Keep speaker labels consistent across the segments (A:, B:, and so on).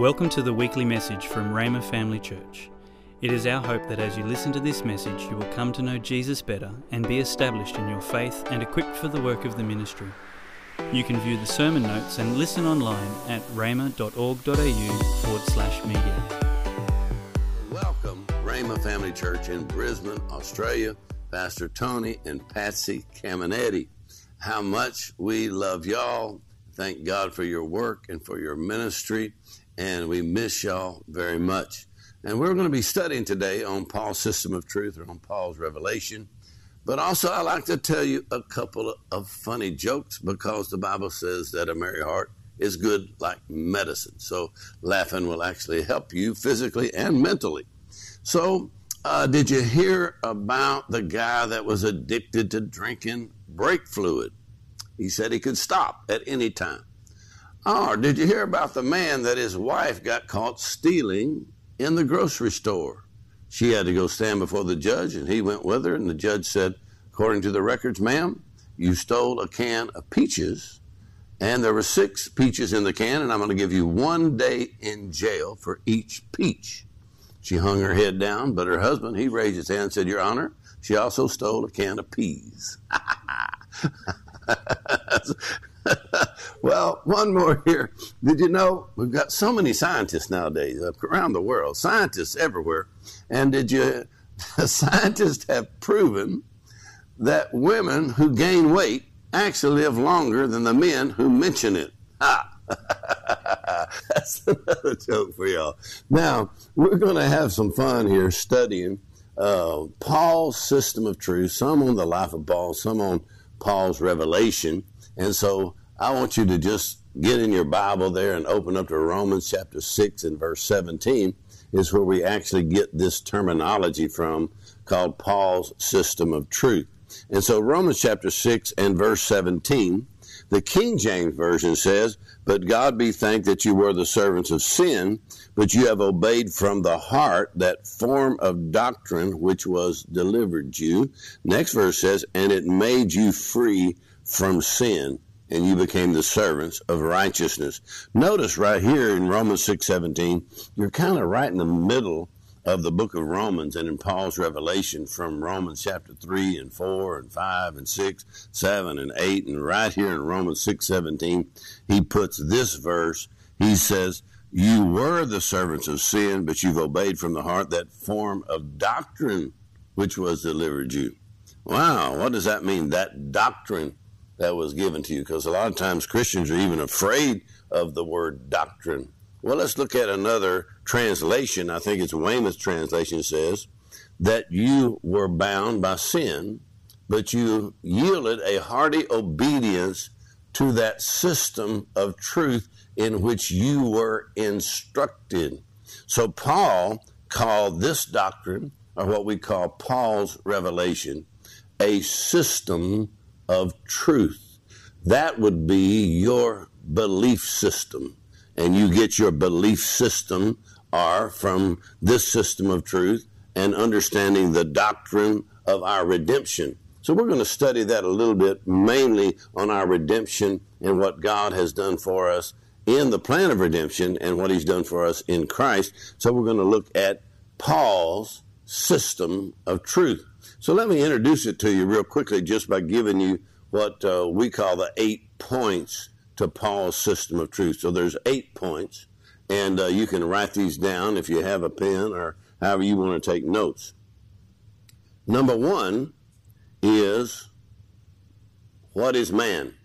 A: Welcome to the weekly message from Rhema Family Church. It is our hope that as you listen to this message, you will come to know Jesus better and be established in your faith and equipped for the work of the ministry. You can view the sermon notes and listen online at rhema.org.au forward slash media.
B: Welcome, Rhema Family Church in Brisbane, Australia. Pastor Tony and Patsy Cameneti. How much we love y'all. Thank God for your work and for your ministry and we miss y'all very much. And we're going to be studying today on Paul's system of truth or on Paul's revelation. But also, I like to tell you a couple of funny jokes because the Bible says that a merry heart is good like medicine. So, laughing will actually help you physically and mentally. So, uh, did you hear about the guy that was addicted to drinking brake fluid? He said he could stop at any time. Or did you hear about the man that his wife got caught stealing in the grocery store? She had to go stand before the judge, and he went with her, and the judge said, according to the records, ma'am, you stole a can of peaches, and there were six peaches in the can, and I'm going to give you one day in jail for each peach. She hung her head down, but her husband, he raised his hand and said, Your Honor, she also stole a can of peas. well, one more here. Did you know we've got so many scientists nowadays around the world, scientists everywhere. And did you, scientists have proven that women who gain weight actually live longer than the men who mention it. Ha! That's another joke for y'all. Now, we're going to have some fun here studying uh, Paul's system of truth, some on the life of Paul, some on Paul's revelation. And so I want you to just get in your Bible there and open up to Romans chapter 6 and verse 17 is where we actually get this terminology from called Paul's system of truth. And so Romans chapter 6 and verse 17, the King James Version says, But God be thanked that you were the servants of sin, but you have obeyed from the heart that form of doctrine which was delivered you. Next verse says, And it made you free from sin and you became the servants of righteousness. Notice right here in Romans 6:17, you're kind of right in the middle of the book of Romans and in Paul's revelation from Romans chapter 3 and 4 and 5 and 6, 7 and 8 and right here in Romans 6:17, he puts this verse. He says, "You were the servants of sin, but you've obeyed from the heart that form of doctrine which was delivered you." Wow, what does that mean? That doctrine that was given to you because a lot of times Christians are even afraid of the word doctrine. Well, let's look at another translation. I think it's Weymouth's translation says that you were bound by sin, but you yielded a hearty obedience to that system of truth in which you were instructed. So Paul called this doctrine, or what we call Paul's revelation, a system of truth. That would be your belief system. And you get your belief system are from this system of truth and understanding the doctrine of our redemption. So we're going to study that a little bit, mainly on our redemption and what God has done for us in the plan of redemption and what he's done for us in Christ. So we're going to look at Paul's system of truth. So let me introduce it to you real quickly just by giving you what uh, we call the eight points to Paul's system of truth. So there's eight points, and uh, you can write these down if you have a pen or however you want to take notes. Number one is what is man?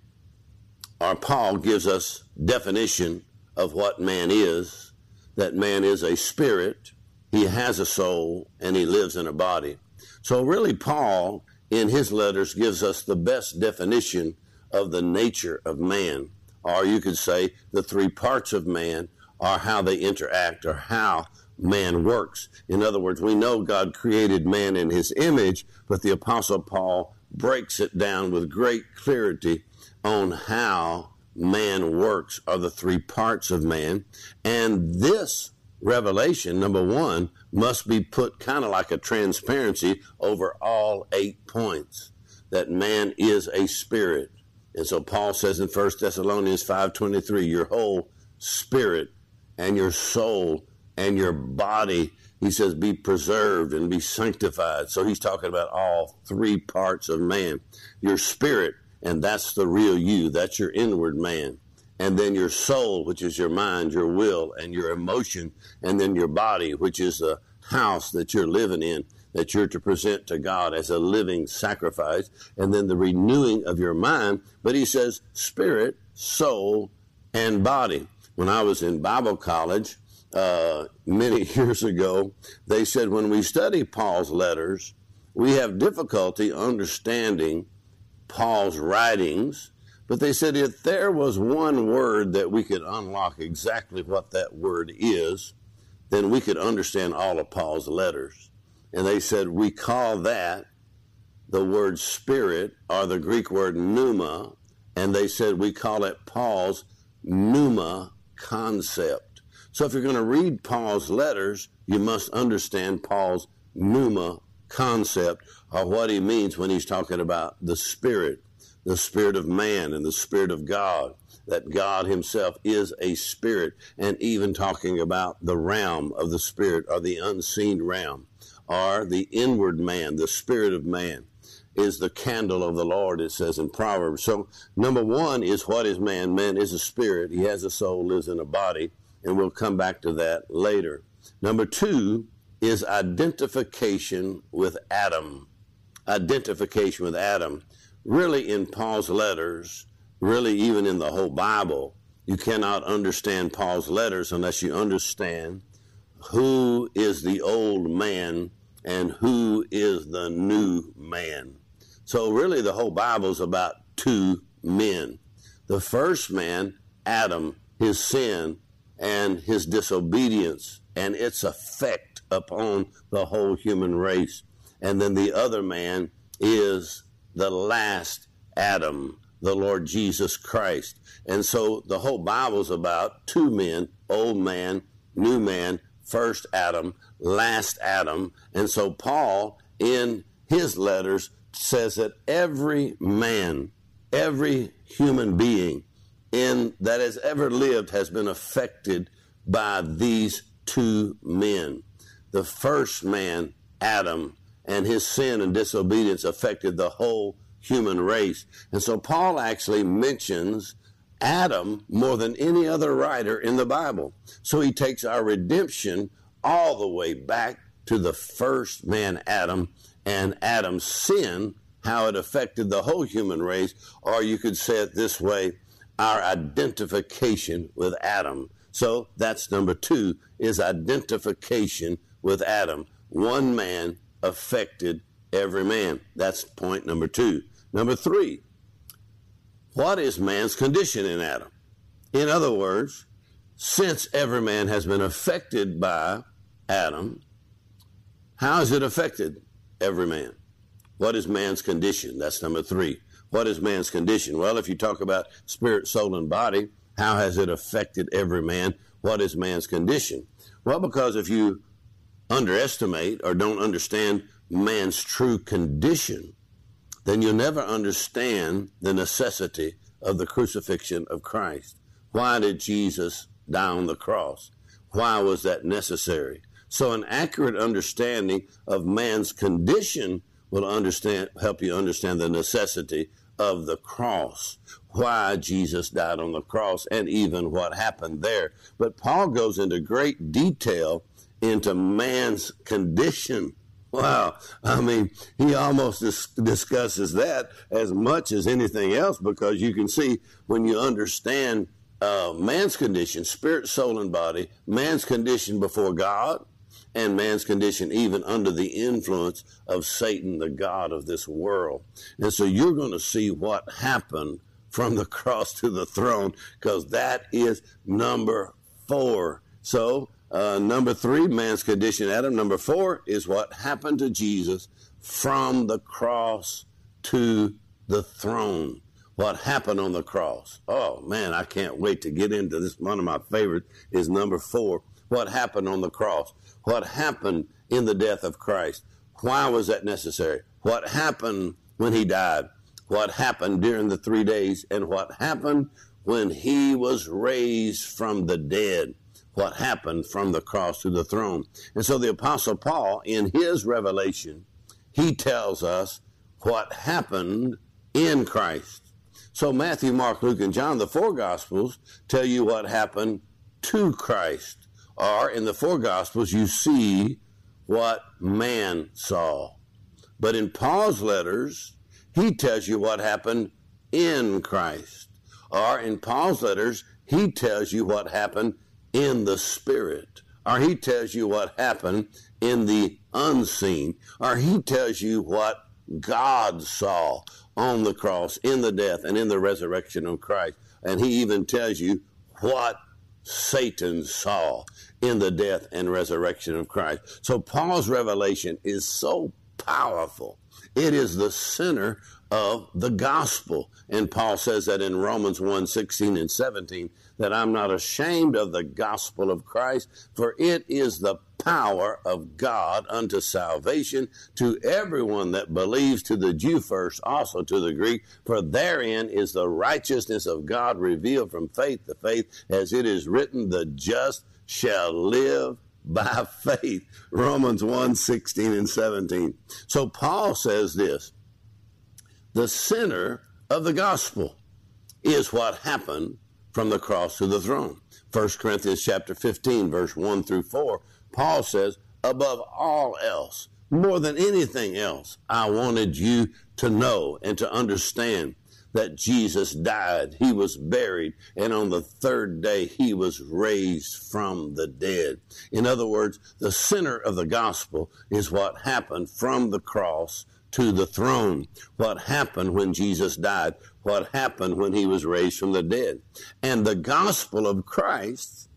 B: Our Paul gives us definition of what man is, that man is a spirit, he has a soul, and he lives in a body. So, really, Paul in his letters gives us the best definition of the nature of man. Or you could say the three parts of man are how they interact or how man works. In other words, we know God created man in his image, but the Apostle Paul breaks it down with great clarity on how man works, are the three parts of man. And this revelation, number one, must be put kind of like a transparency over all eight points that man is a spirit. And so Paul says in 1 Thessalonians 5:23, your whole spirit and your soul and your body. He says, be preserved and be sanctified. So he's talking about all three parts of man your spirit, and that's the real you, that's your inward man. And then your soul, which is your mind, your will, and your emotion, and then your body, which is the house that you're living in that you're to present to God as a living sacrifice, and then the renewing of your mind. But he says spirit, soul, and body. When I was in Bible college uh, many years ago, they said when we study Paul's letters, we have difficulty understanding Paul's writings. But they said if there was one word that we could unlock exactly what that word is, then we could understand all of Paul's letters. And they said, we call that the word spirit or the Greek word pneuma. And they said, we call it Paul's pneuma concept. So if you're going to read Paul's letters, you must understand Paul's pneuma concept or what he means when he's talking about the spirit, the spirit of man and the spirit of God that God Himself is a spirit, and even talking about the realm of the spirit or the unseen realm or the inward man, the spirit of man. Is the candle of the Lord, it says in Proverbs. So, number one is what is man? Man is a spirit. He has a soul, lives in a body, and we'll come back to that later. Number two is identification with Adam. Identification with Adam. Really, in Paul's letters, really even in the whole Bible, you cannot understand Paul's letters unless you understand who is the old man and who is the new man. So really the whole Bible is about two men. The first man, Adam, his sin and his disobedience and its effect upon the whole human race. And then the other man is the last Adam, the Lord Jesus Christ. And so the whole Bible's about two men, old man, new man, first Adam, last Adam. And so Paul, in his letters, says that every man, every human being in that has ever lived has been affected by these two men. The first man, Adam, and his sin and disobedience affected the whole human race. And so Paul actually mentions Adam more than any other writer in the Bible. So he takes our redemption all the way back to the first man, Adam, and Adam's sin, how it affected the whole human race, or you could say it this way our identification with Adam. So that's number two is identification with Adam. One man affected every man. That's point number two. Number three, what is man's condition in Adam? In other words, since every man has been affected by Adam, how has it affected every man? What is man's condition? That's number three. What is man's condition? Well, if you talk about spirit, soul, and body, how has it affected every man? What is man's condition? Well, because if you underestimate or don't understand man's true condition, then you'll never understand the necessity of the crucifixion of Christ. Why did Jesus die on the cross? Why was that necessary? So an accurate understanding of man's condition will understand help you understand the necessity of the cross, why Jesus died on the cross, and even what happened there. But Paul goes into great detail into man's condition Wow. I mean, he almost dis- discusses that as much as anything else because you can see when you understand uh, man's condition, spirit, soul, and body, man's condition before God, and man's condition even under the influence of Satan, the God of this world. And so you're going to see what happened from the cross to the throne because that is number four. So uh, number three, man's condition, Adam. Number four is what happened to Jesus from the cross to the throne. What happened on the cross? Oh man, I can't wait to get into this. One of my favorites is number four. What happened on the cross? What happened in the death of Christ? Why was that necessary? What happened when he died? What happened during the three days? And what happened when he was raised from the dead? What happened from the cross to the throne. And so the Apostle Paul, in his revelation, he tells us what happened in Christ. So Matthew, Mark, Luke, and John, the four Gospels, tell you what happened to Christ. Or in the four Gospels, you see what man saw. But in Paul's letters, he tells you what happened in Christ. Or in Paul's letters, he tells you what happened in the Spirit. Or he tells you what happened in the unseen. Or he tells you what God saw on the cross, in the death, and in the resurrection of Christ. And he even tells you what Satan saw in the death and resurrection of Christ. So Paul's revelation is so powerful. It is the center of the gospel. And Paul says that in Romans 1 16 and 17 that I'm not ashamed of the gospel of Christ, for it is the power of God unto salvation to everyone that believes, to the Jew first, also to the Greek, for therein is the righteousness of God revealed from faith to faith, as it is written, the just shall live by faith. Romans 1 16 and 17. So Paul says this the center of the gospel is what happened from the cross to the throne. 1 Corinthians chapter 15, verse 1 through 4, Paul says, above all else, more than anything else, I wanted you to know and to understand that Jesus died, he was buried, and on the third day he was raised from the dead. In other words, the center of the gospel is what happened from the cross to the throne. What happened when Jesus died? What happened when he was raised from the dead? And the gospel of Christ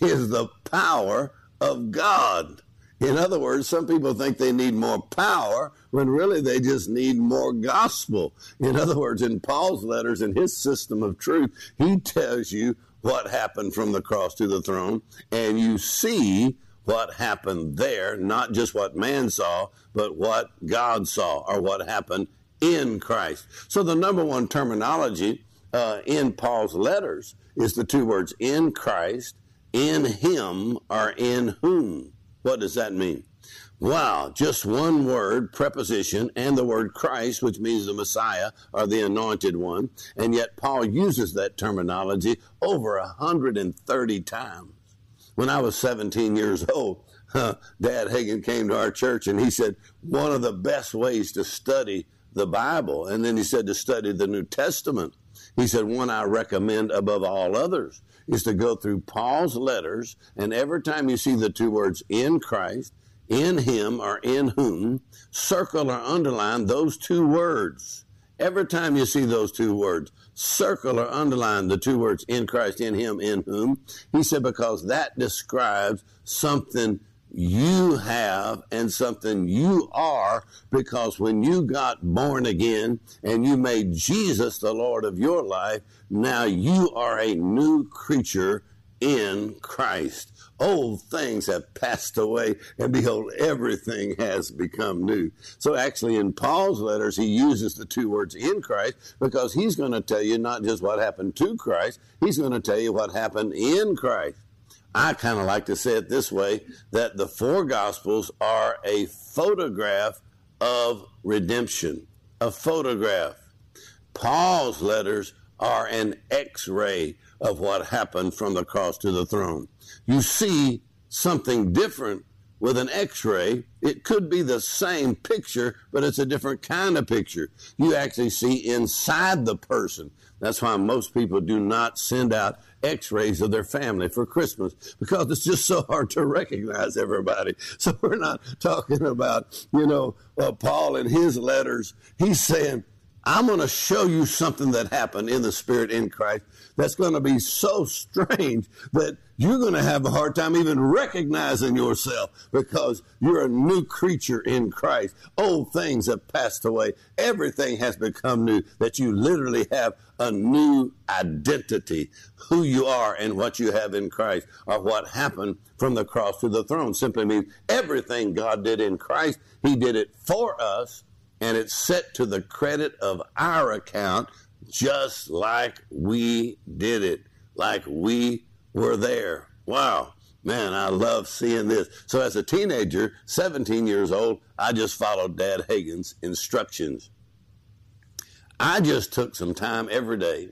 B: is the power of God. In other words, some people think they need more power when really they just need more gospel. In other words, in Paul's letters, in his system of truth, he tells you what happened from the cross to the throne, and you see what happened there, not just what man saw, but what God saw or what happened in Christ. So the number one terminology uh, in Paul's letters is the two words in Christ, in him, or in whom. What does that mean? Wow, just one word, preposition, and the word Christ, which means the Messiah or the anointed one. And yet Paul uses that terminology over 130 times. When I was 17 years old, Dad Hagin came to our church and he said, one of the best ways to study the Bible, and then he said to study the New Testament, he said, one I recommend above all others is to go through Paul's letters, and every time you see the two words in Christ, in him, or in whom, circle or underline those two words. Every time you see those two words, circle or underline the two words in Christ, in Him, in whom. He said, because that describes something you have and something you are because when you got born again and you made Jesus the Lord of your life, now you are a new creature in Christ. Old things have passed away, and behold, everything has become new. So, actually, in Paul's letters, he uses the two words in Christ because he's going to tell you not just what happened to Christ, he's going to tell you what happened in Christ. I kind of like to say it this way that the four Gospels are a photograph of redemption, a photograph. Paul's letters are an x ray of what happened from the cross to the throne. You see something different with an x ray. It could be the same picture, but it's a different kind of picture. You actually see inside the person. That's why most people do not send out x rays of their family for Christmas because it's just so hard to recognize everybody. So we're not talking about, you know, uh, Paul in his letters. He's saying, I'm going to show you something that happened in the Spirit in Christ that's going to be so strange that you're going to have a hard time even recognizing yourself because you're a new creature in Christ. Old things have passed away. Everything has become new, that you literally have a new identity, who you are and what you have in Christ, or what happened from the cross to the throne. Simply means everything God did in Christ, He did it for us and it's set to the credit of our account just like we did it, like we were there. Wow. Man, I love seeing this. So as a teenager, 17 years old, I just followed Dad Hagin's instructions. I just took some time every day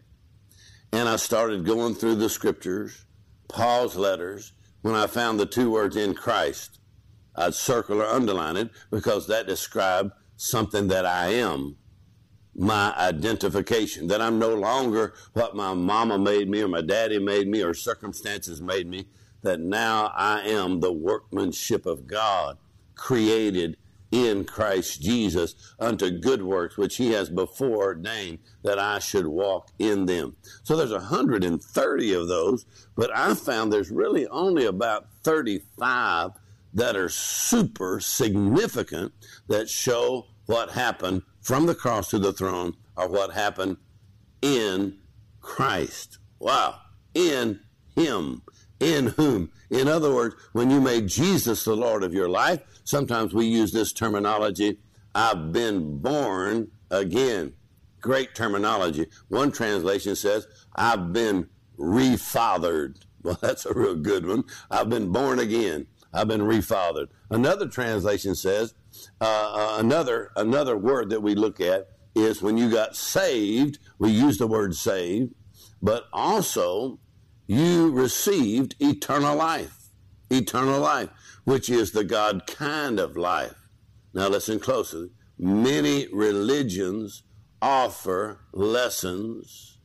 B: and I started going through the scriptures, Paul's letters. When I found the two words in Christ, I'd circle or underline it because that described something that I am, my identification, that I'm no longer what my mama made me or my daddy made me or circumstances made me, that now I am the workmanship of God, created in Christ Jesus unto good works which he has before ordained that I should walk in them. So there's 130 of those, but I found there's really only about 35 that are super significant that show what happened from the cross to the throne or what happened in Christ. Wow. In him. In whom? In other words, when you made Jesus the Lord of your life, sometimes we use this terminology, I've been born again. Great terminology. One translation says, I've been refathered. Well, that's a real good one. I've been born again. I've been refathered. Another translation says, uh, uh, another another word that we look at is when you got saved. We use the word saved, but also you received eternal life. Eternal life, which is the God kind of life. Now listen closely. Many religions offer lessons,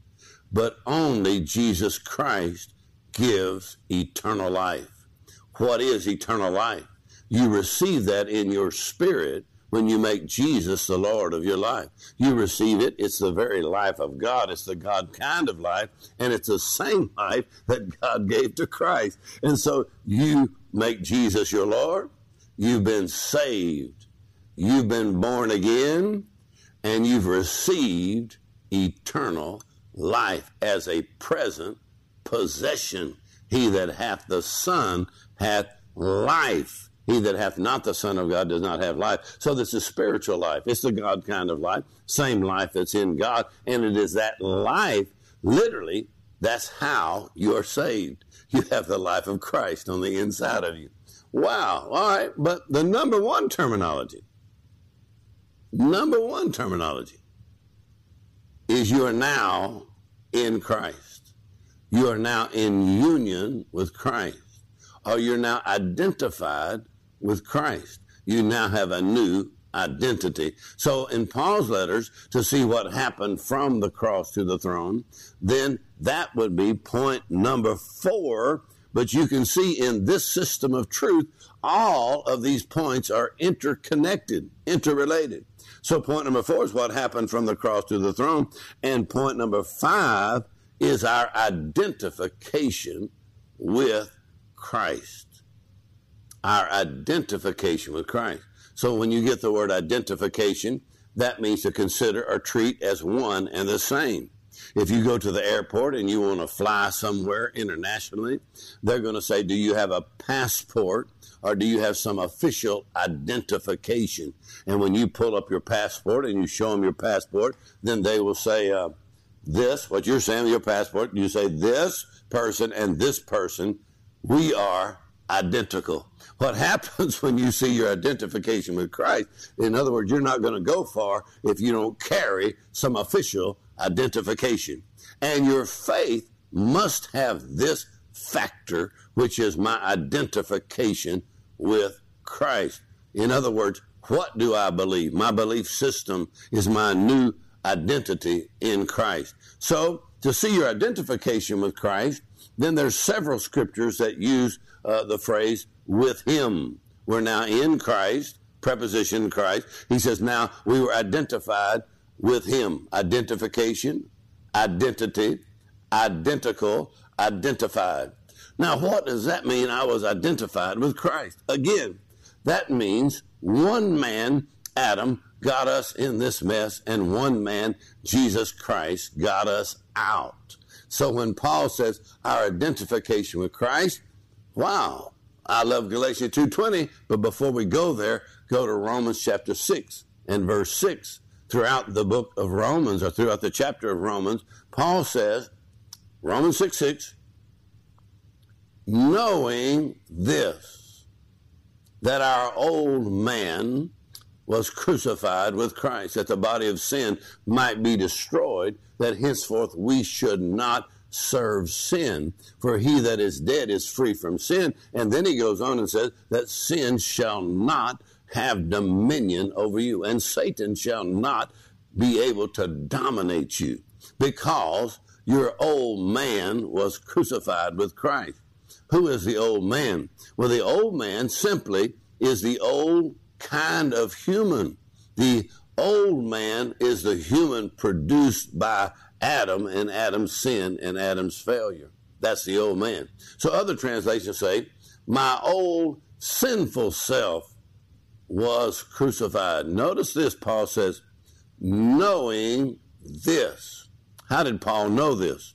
B: but only Jesus Christ gives eternal life. What is eternal life? You receive that in your spirit when you make Jesus the Lord of your life. You receive it. It's the very life of God. It's the God kind of life. And it's the same life that God gave to Christ. And so you make Jesus your Lord. You've been saved. You've been born again. And you've received eternal life as a present possession. He that hath the Son hath life. He that hath not the Son of God does not have life. So this is spiritual life. It's the God kind of life, same life that's in God. And it is that life, literally, that's how you are saved. You have the life of Christ on the inside of you. Wow. All right. But the number one terminology, number one terminology is you are now in Christ. You are now in union with Christ. Or you're now identified with Christ. You now have a new identity. So in Paul's letters, to see what happened from the cross to the throne, then that would be point number four. But you can see in this system of truth, all of these points are interconnected, interrelated. So point number four is what happened from the cross to the throne. And point number five is our identification with Christ our identification with Christ. So when you get the word identification, that means to consider or treat as one and the same. If you go to the airport and you want to fly somewhere internationally, they're going to say, Do you have a passport or do you have some official identification? And when you pull up your passport and you show them your passport, then they will say, uh, This, what you're saying, your passport, you say, This person and this person, we are identical. What happens when you see your identification with Christ, in other words, you're not going to go far if you don't carry some official identification. And your faith must have this factor, which is my identification with Christ. In other words, what do I believe? My belief system is my new identity in Christ. So, to see your identification with Christ, then there's several scriptures that use uh, the phrase with him. We're now in Christ, preposition Christ. He says now we were identified with him. Identification, identity, identical, identified. Now, what does that mean? I was identified with Christ. Again, that means one man, Adam, got us in this mess, and one man, Jesus Christ, got us out. So when Paul says our identification with Christ, wow, I love Galatians 2.20, but before we go there, go to Romans chapter 6 and verse 6. Throughout the book of Romans, or throughout the chapter of Romans, Paul says, Romans 6 6, knowing this, that our old man was crucified with Christ, that the body of sin might be destroyed, that henceforth we should not serve sin. For he that is dead is free from sin. And then he goes on and says that sin shall not have dominion over you, and Satan shall not be able to dominate you because your old man was crucified with Christ. Who is the old man? Well, the old man simply is the old kind of human. The old man is the human produced by Adam and Adam's sin and Adam's failure. That's the old man. So other translations say, My old sinful self was crucified. Notice this, Paul says, knowing this. How did Paul know this?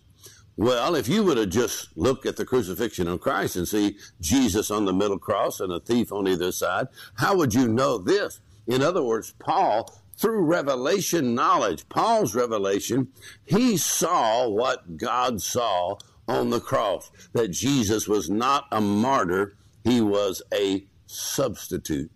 B: Well, if you would have just looked at the crucifixion of Christ and see Jesus on the middle cross and a thief on either side, how would you know this? In other words, Paul, through revelation knowledge, Paul's revelation, he saw what God saw on the cross that Jesus was not a martyr, he was a substitute.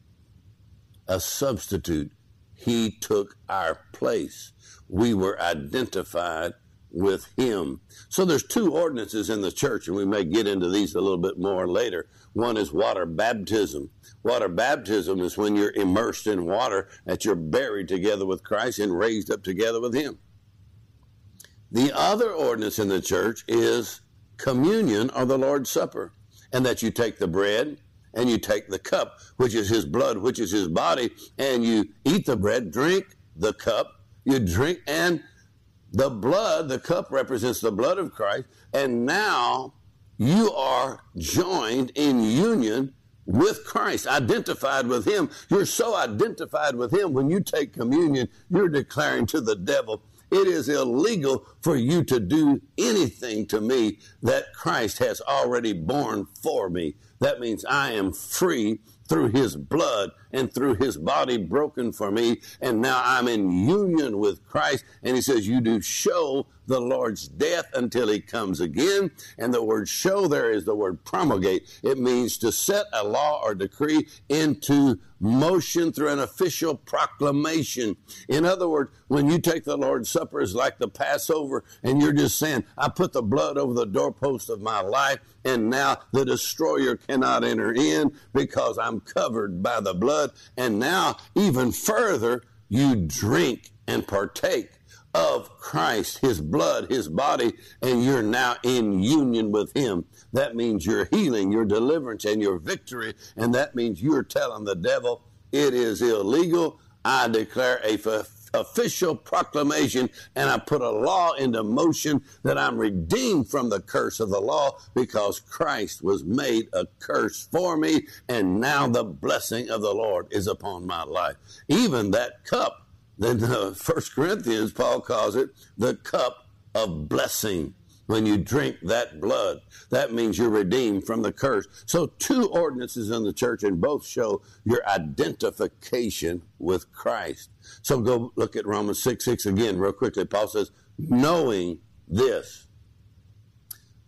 B: A substitute. He took our place. We were identified with him. So there's two ordinances in the church, and we may get into these a little bit more later. One is water baptism. Water baptism is when you're immersed in water, that you're buried together with Christ and raised up together with him. The other ordinance in the church is communion or the Lord's Supper, and that you take the bread and you take the cup, which is his blood, which is his body, and you eat the bread, drink the cup, you drink, and the blood, the cup represents the blood of Christ, and now you are joined in union with Christ, identified with Him. You're so identified with Him when you take communion, you're declaring to the devil, it is illegal for you to do anything to me that Christ has already borne for me. That means I am free through his blood and through his body broken for me. And now I'm in union with Christ. And he says, You do show the Lord's death until he comes again. And the word show there is the word promulgate. It means to set a law or decree into motion through an official proclamation. In other words, when you take the Lord's Supper, it's like the Passover, and you're just saying, I put the blood over the doorpost of my life, and now the destroyer cannot enter in because I'm covered by the blood. And now, even further, you drink and partake of Christ, His blood, His body, and you're now in union with Him. That means your healing, your deliverance, and your victory. And that means you're telling the devil, it is illegal. I declare a official proclamation and I put a law into motion that I'm redeemed from the curse of the law because Christ was made a curse for me and now the blessing of the Lord is upon my life. Even that cup then First Corinthians, Paul calls it the cup of blessing. When you drink that blood, that means you're redeemed from the curse. So, two ordinances in the church, and both show your identification with Christ. So, go look at Romans 6 6 again, real quickly. Paul says, knowing this.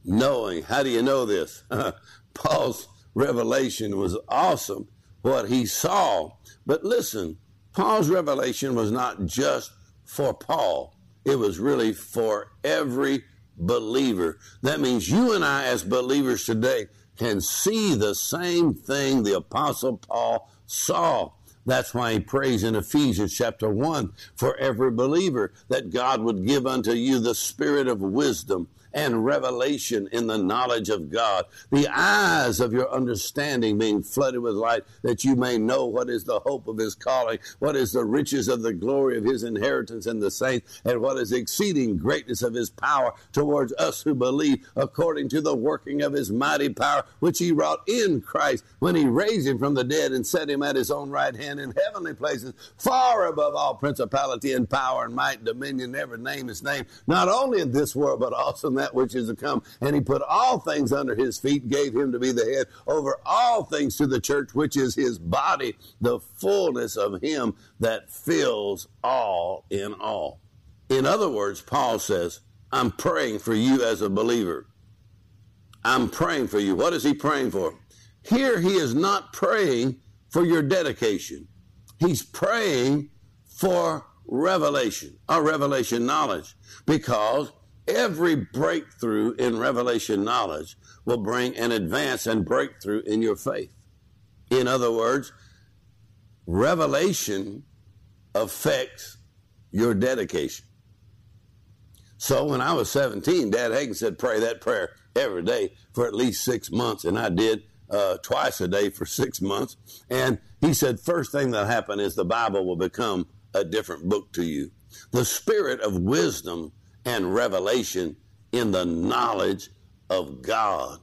B: Knowing. How do you know this? Paul's revelation was awesome, what he saw. But listen, Paul's revelation was not just for Paul, it was really for every believer. That means you and I, as believers today, can see the same thing the Apostle Paul saw. That's why he prays in Ephesians chapter 1 for every believer that God would give unto you the spirit of wisdom and revelation in the knowledge of God, the eyes of your understanding being flooded with light, that you may know what is the hope of his calling, what is the riches of the glory of his inheritance in the saints, and what is exceeding greatness of his power towards us who believe, according to the working of his mighty power, which he wrought in Christ when he raised him from the dead and set him at his own right hand in heavenly places, far above all principality and power and might, and dominion, every name is named, not only in this world, but also in that which is to come. And he put all things under his feet, gave him to be the head over all things to the church, which is his body, the fullness of him that fills all in all. In other words, Paul says, I'm praying for you as a believer. I'm praying for you. What is he praying for? Here he is not praying for your dedication. He's praying for revelation or revelation knowledge because every breakthrough in revelation knowledge will bring an advance and breakthrough in your faith. In other words, revelation affects your dedication. So when I was 17, Dad Hagin said, pray that prayer every day for at least six months. And I did uh, twice a day for six months. And he said, first thing that'll happen is the Bible will become a different book to you. The spirit of wisdom and revelation in the knowledge of God.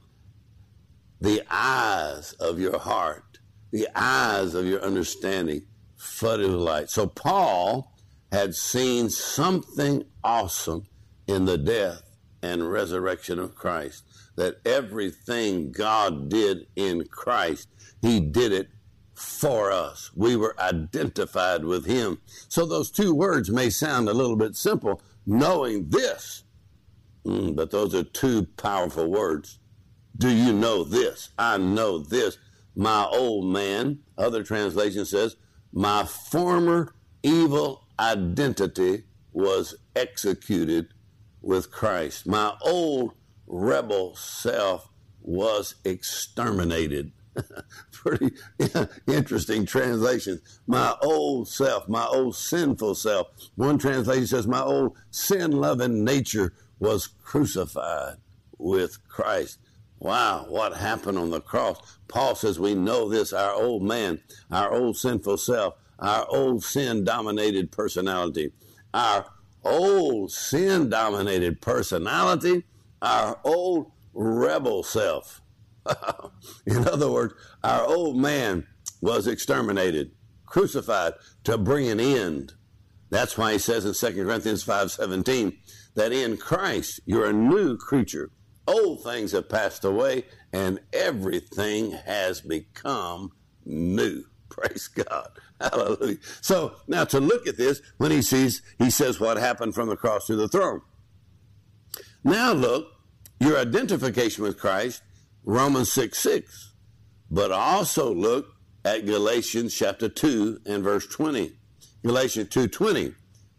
B: The eyes of your heart, the eyes of your understanding flooded with light. So Paul had seen something awesome in the death and resurrection of Christ. That everything God did in Christ, He did it for us. We were identified with Him. So those two words may sound a little bit simple, knowing this, mm, but those are two powerful words. Do you know this? I know this. My old man, other translation says, my former evil identity was executed with Christ. My old rebel self was exterminated. Pretty interesting translation. My old self, my old sinful self. One translation says, My old sin loving nature was crucified with Christ. Wow, what happened on the cross? Paul says, We know this, our old man, our old sinful self, our old sin dominated personality, our old sin dominated personality, our old rebel self. In other words, our old man was exterminated, crucified to bring an end. That's why he says in 2 Corinthians 5:17 that in Christ you're a new creature. Old things have passed away and everything has become new. Praise God. Hallelujah. So now to look at this, when he sees, he says what happened from the cross to the throne. Now look, your identification with Christ, Romans 6 6. But also look at Galatians chapter 2 and verse 20. Galatians 2 20.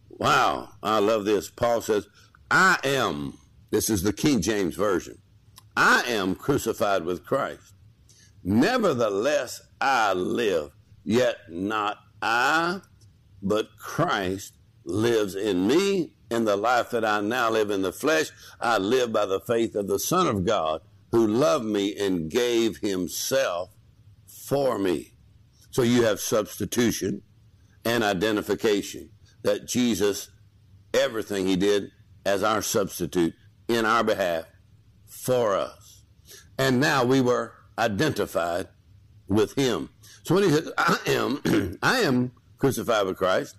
B: Wow, I love this. Paul says, I am, this is the King James Version, I am crucified with Christ. Nevertheless, I live Yet not I, but Christ lives in me. In the life that I now live in the flesh, I live by the faith of the Son of God who loved me and gave himself for me. So you have substitution and identification that Jesus, everything he did as our substitute in our behalf for us. And now we were identified with him. So when he says, I am, I am crucified with Christ,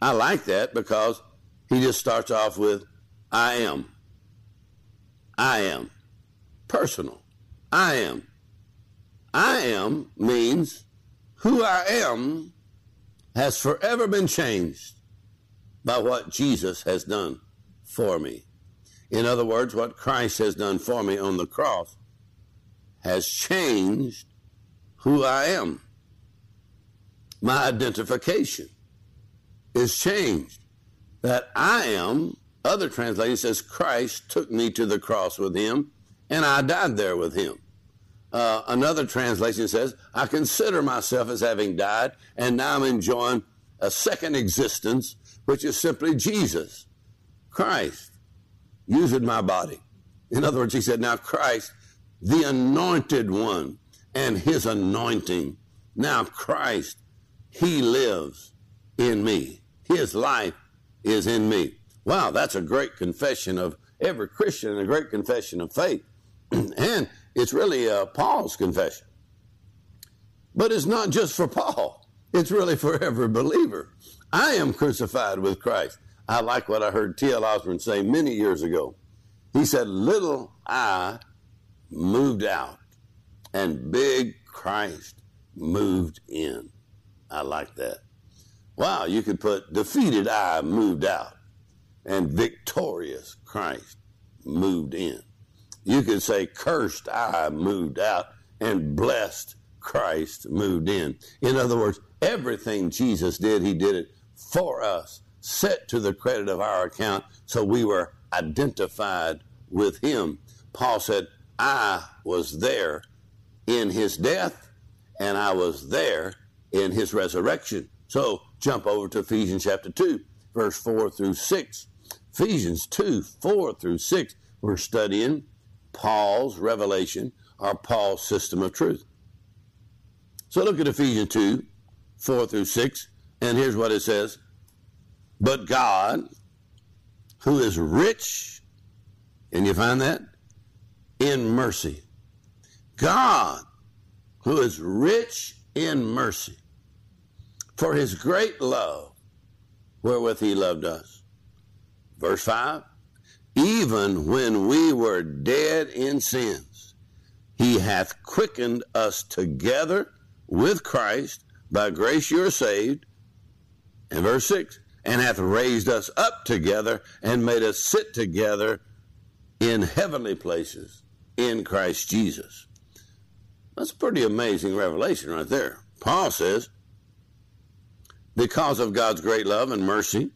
B: I like that because he just starts off with, I am. I am. Personal. I am. I am means who I am has forever been changed by what Jesus has done for me. In other words, what Christ has done for me on the cross has changed who I am my identification is changed. That I am, other translation says, Christ took me to the cross with him, and I died there with him. Uh, another translation says, I consider myself as having died, and now I'm enjoying a second existence, which is simply Jesus, Christ, using my body. In other words, he said, Now Christ, the anointed one, and his anointing. Now Christ he lives in me. His life is in me. Wow, that's a great confession of every Christian and a great confession of faith. and it's really uh, Paul's confession. But it's not just for Paul, it's really for every believer. I am crucified with Christ. I like what I heard T.L. Osborn say many years ago. He said, Little I moved out, and big Christ moved in. I like that. Wow, you could put defeated I moved out and victorious Christ moved in. You could say, cursed I moved out and blessed Christ moved in. In other words, everything Jesus did, he did it for us, set to the credit of our account, so we were identified with him. Paul said, I was there in his death, and I was there in his resurrection. So jump over to Ephesians chapter 2, verse 4 through 6. Ephesians 2, 4 through 6. We're studying Paul's revelation or Paul's system of truth. So look at Ephesians 2, 4 through 6, and here's what it says. But God, who is rich, and you find that? In mercy. God, who is rich in mercy, for his great love wherewith he loved us. Verse 5 Even when we were dead in sins, he hath quickened us together with Christ. By grace you're saved. And verse 6 And hath raised us up together and made us sit together in heavenly places in Christ Jesus. That's a pretty amazing revelation right there. Paul says, because of God's great love and mercy,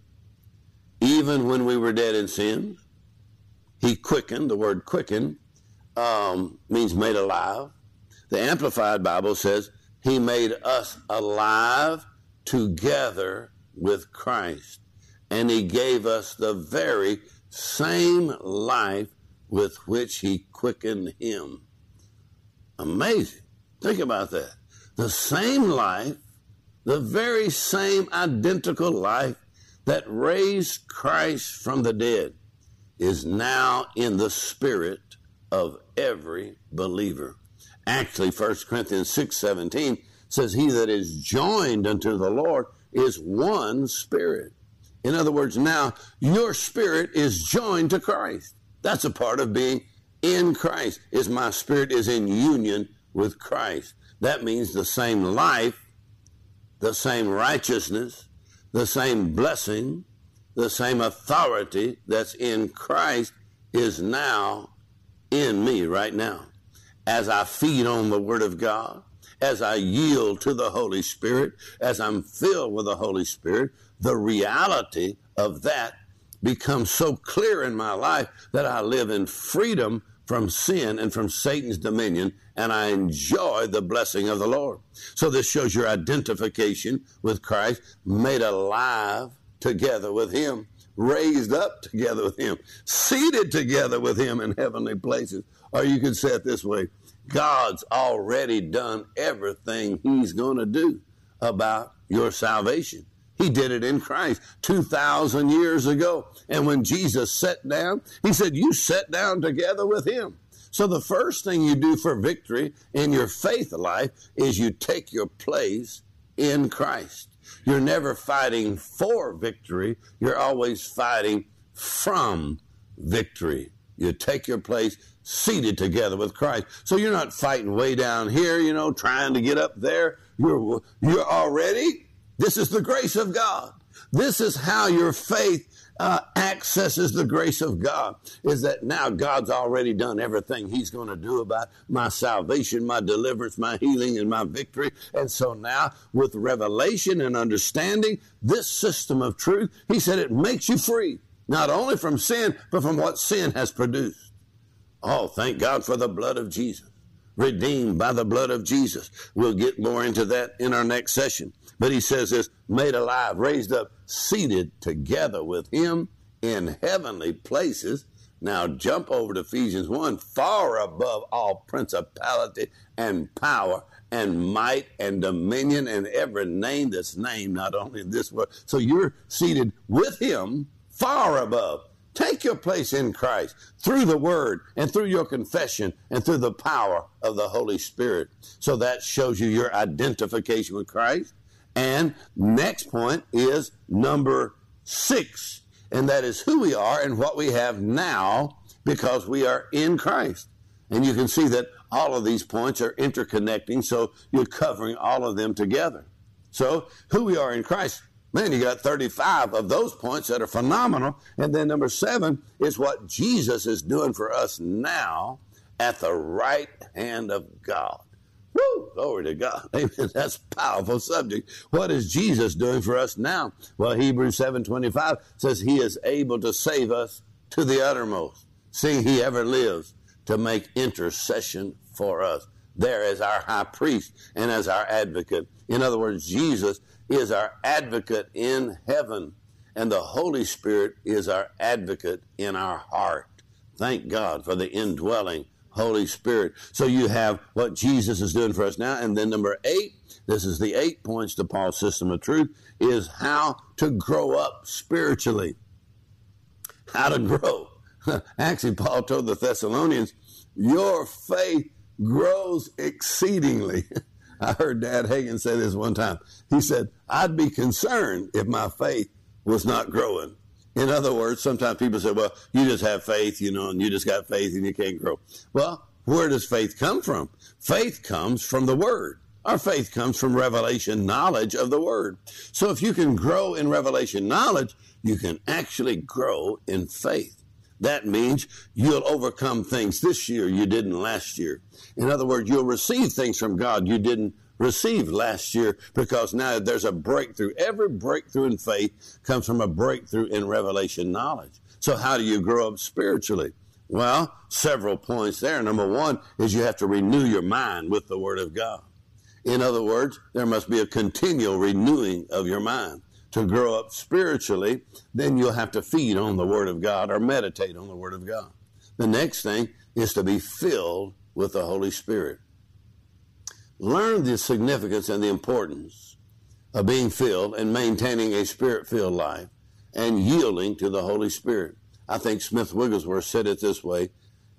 B: even when we were dead in sin, he quickened, the word quicken um, means made alive. The Amplified Bible says he made us alive together with Christ, and he gave us the very same life with which he quickened him. Amazing. Think about that. The same life the very same identical life that raised Christ from the dead is now in the spirit of every believer. Actually, 1 Corinthians 6 17 says, He that is joined unto the Lord is one spirit. In other words, now your spirit is joined to Christ. That's a part of being in Christ, is my spirit is in union with Christ. That means the same life the same righteousness, the same blessing, the same authority that's in Christ is now in me right now. As I feed on the Word of God, as I yield to the Holy Spirit, as I'm filled with the Holy Spirit, the reality of that becomes so clear in my life that I live in freedom from sin and from Satan's dominion, and I enjoy the blessing of the Lord. So this shows your identification with Christ, made alive together with Him, raised up together with Him, seated together with Him in heavenly places. Or you could say it this way God's already done everything He's going to do about your salvation. He did it in Christ 2,000 years ago. And when Jesus sat down, he said, You sat down together with him. So the first thing you do for victory in your faith life is you take your place in Christ. You're never fighting for victory, you're always fighting from victory. You take your place seated together with Christ. So you're not fighting way down here, you know, trying to get up there. You're, you're already this is the grace of God. This is how your faith uh, accesses the grace of God. Is that now God's already done everything He's going to do about my salvation, my deliverance, my healing, and my victory. And so now, with revelation and understanding this system of truth, He said it makes you free, not only from sin, but from what sin has produced. Oh, thank God for the blood of Jesus redeemed by the blood of Jesus. We'll get more into that in our next session. But he says this made alive, raised up, seated together with him in heavenly places. Now jump over to Ephesians 1 far above all principality and power and might and dominion and every name that's named, not only in this world. So you're seated with him far above Take your place in Christ through the Word and through your confession and through the power of the Holy Spirit. So that shows you your identification with Christ. And next point is number six, and that is who we are and what we have now because we are in Christ. And you can see that all of these points are interconnecting, so you're covering all of them together. So, who we are in Christ Man, you got 35 of those points that are phenomenal. And then number seven is what Jesus is doing for us now at the right hand of God. Woo! Glory to God. Amen. That's a powerful subject. What is Jesus doing for us now? Well, Hebrews 7.25 says he is able to save us to the uttermost, seeing he ever lives to make intercession for us. There as our high priest and as our advocate. In other words, Jesus is our advocate in heaven, and the Holy Spirit is our advocate in our heart. Thank God for the indwelling Holy Spirit. So you have what Jesus is doing for us now. And then number eight, this is the eight points to Paul's system of truth, is how to grow up spiritually. How to grow. Actually, Paul told the Thessalonians, your faith grows exceedingly. I heard Dad Hagin say this one time. He said, I'd be concerned if my faith was not growing. In other words, sometimes people say, well, you just have faith, you know, and you just got faith and you can't grow. Well, where does faith come from? Faith comes from the Word. Our faith comes from revelation knowledge of the Word. So if you can grow in revelation knowledge, you can actually grow in faith. That means you'll overcome things this year you didn't last year. In other words, you'll receive things from God you didn't received last year because now there's a breakthrough. Every breakthrough in faith comes from a breakthrough in revelation knowledge. So how do you grow up spiritually? Well, several points there. Number one is you have to renew your mind with the Word of God. In other words, there must be a continual renewing of your mind. To grow up spiritually, then you'll have to feed on the Word of God or meditate on the Word of God. The next thing is to be filled with the Holy Spirit learn the significance and the importance of being filled and maintaining a spirit filled life and yielding to the Holy Spirit. I think Smith Wigglesworth said it this way.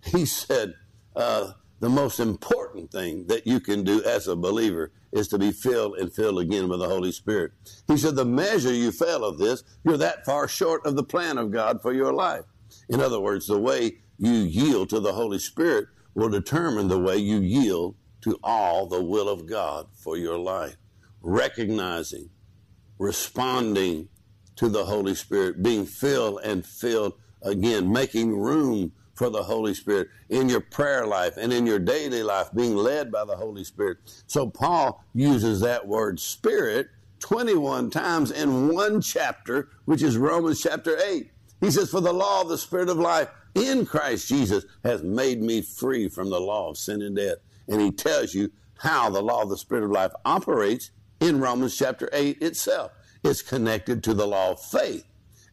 B: He said, uh, the most important thing that you can do as a believer is to be filled and filled again with the Holy Spirit. He said, the measure you fail of this, you're that far short of the plan of God for your life. In other words, the way you yield to the Holy Spirit will determine the way you yield to all the will of God for your life. Recognizing, responding to the Holy Spirit, being filled and filled again, making room for the Holy Spirit in your prayer life and in your daily life, being led by the Holy Spirit. So Paul uses that word spirit 21 times in one chapter, which is Romans chapter 8. He says, For the law of the Spirit of life in Christ Jesus has made me free from the law of sin and death and he tells you how the law of the Spirit of life operates in Romans chapter 8 itself. It's connected to the law of faith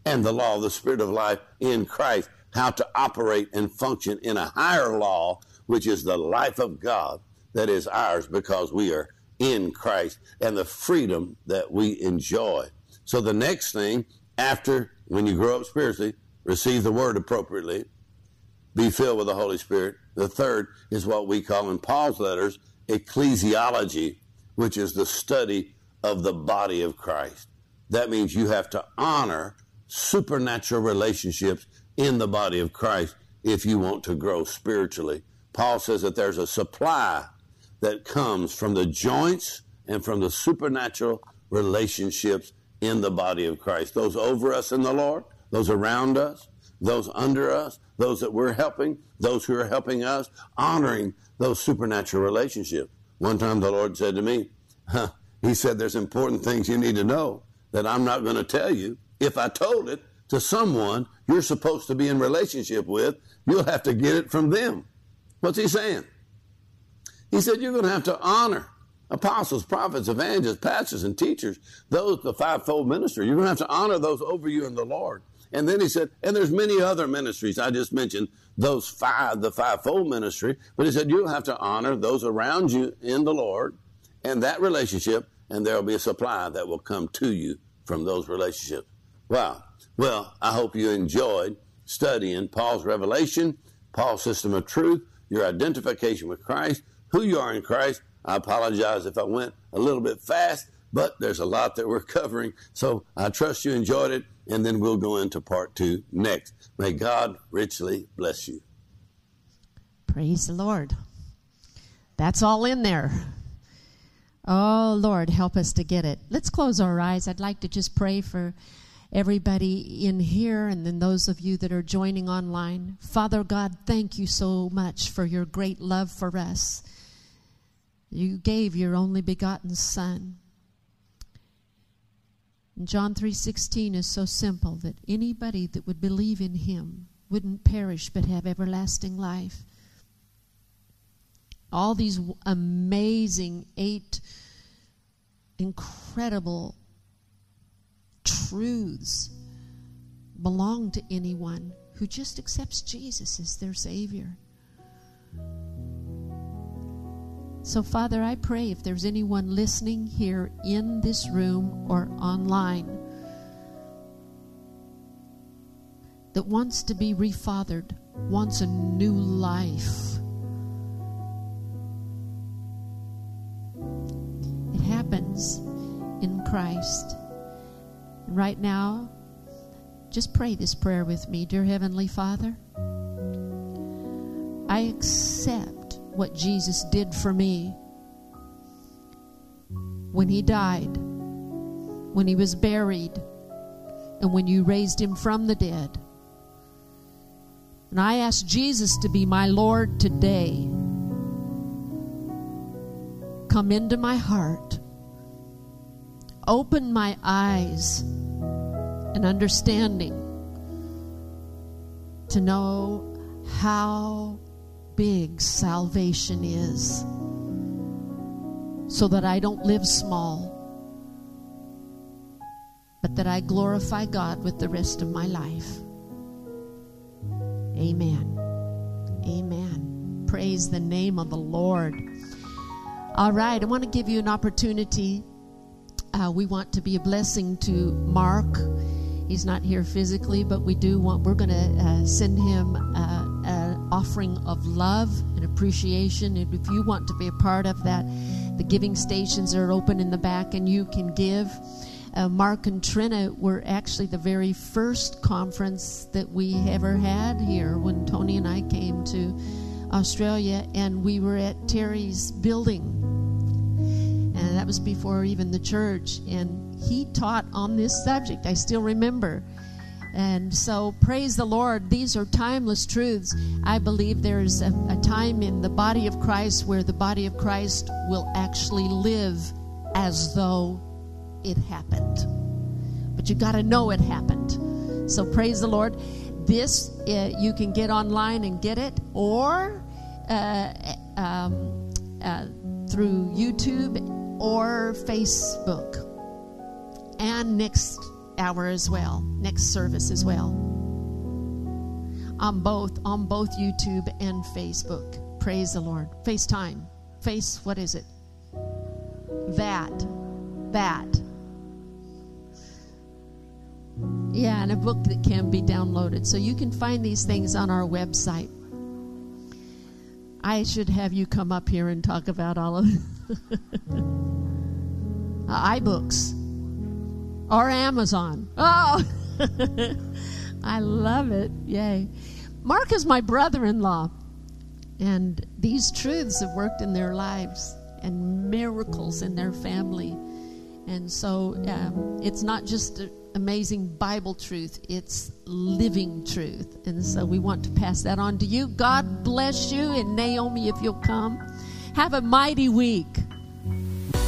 B: and the law of the Spirit of life in Christ, how to operate and function in a higher law, which is the life of God that is ours because we are in Christ and the freedom that we enjoy. So the next thing after when you grow up spiritually, receive the word appropriately, be filled with the Holy Spirit. The third is what we call in Paul's letters ecclesiology, which is the study of the body of Christ. That means you have to honor supernatural relationships in the body of Christ if you want to grow spiritually. Paul says that there's a supply that comes from the joints and from the supernatural relationships in the body of Christ. Those over us in the Lord, those around us, those under us, those that we're helping, those who are helping us, honoring those supernatural relationships. One time the Lord said to me, huh, He said, There's important things you need to know that I'm not going to tell you. If I told it to someone you're supposed to be in relationship with, you'll have to get it from them. What's He saying? He said, You're going to have to honor apostles, prophets, evangelists, pastors, and teachers, those, the fivefold ministry. You're going to have to honor those over you in the Lord. And then he said, and there's many other ministries. I just mentioned those five, the fivefold ministry, but he said, you'll have to honor those around you in the Lord and that relationship, and there will be a supply that will come to you from those relationships. Wow. Well, I hope you enjoyed studying Paul's revelation, Paul's system of truth, your identification with Christ, who you are in Christ. I apologize if I went a little bit fast, but there's a lot that we're covering. So I trust you enjoyed it and then we'll go into part two next. May God richly bless you.
C: Praise the Lord. That's all in there. Oh, Lord, help us to get it. Let's close our eyes. I'd like to just pray for everybody in here and then those of you that are joining online. Father God, thank you so much for your great love for us. You gave your only begotten Son. And John 3:16 is so simple that anybody that would believe in him wouldn't perish but have everlasting life all these amazing eight incredible truths belong to anyone who just accepts Jesus as their Savior. So, Father, I pray if there's anyone listening here in this room or online that wants to be refathered, wants a new life It happens in Christ. Right now, just pray this prayer with me. Dear Heavenly Father, I accept what Jesus did for me when He died, when He was buried, and when you raised Him from the dead. And I ask Jesus to be my Lord today. Come into my heart open my eyes and understanding to know how big salvation is so that I don't live small, but that I glorify God with the rest of my life. Amen. Amen. Praise the name of the Lord. All right, I want to give you an opportunity uh, we want to be a blessing to Mark. He's not here physically, but we do want, we're going to uh, send him uh, offering of love and appreciation. And if you want to be a part of that, the giving stations are open in the back and you can give. Uh, Mark and Trina were actually the very first conference that we ever had here when Tony and I came to Australia, and we were at Terry's building and that was before even the church. And he taught on this subject. I still remember. And so, praise the Lord. These are timeless truths. I believe there's a, a, time in the body of Christ where the body of Christ will actually live as though it happened. But you got to know it happened. So, praise the Lord. This uh, you can get online and get it, or uh, um, uh, through YouTube or Facebook. And next hour as well, next service as well. On both, on both YouTube and Facebook. Praise the Lord. FaceTime. Face, what is it? That. That. Yeah, and a book that can be downloaded. So you can find these things on our website. I should have you come up here and talk about all of uh, iBooks or Amazon. Oh, I love it. Yay. Mark is my brother in law, and these truths have worked in their lives and miracles in their family. And so um, it's not just amazing Bible truth, it's living truth. And so we want to pass that on to you. God bless you. And Naomi, if you'll come, have a mighty week.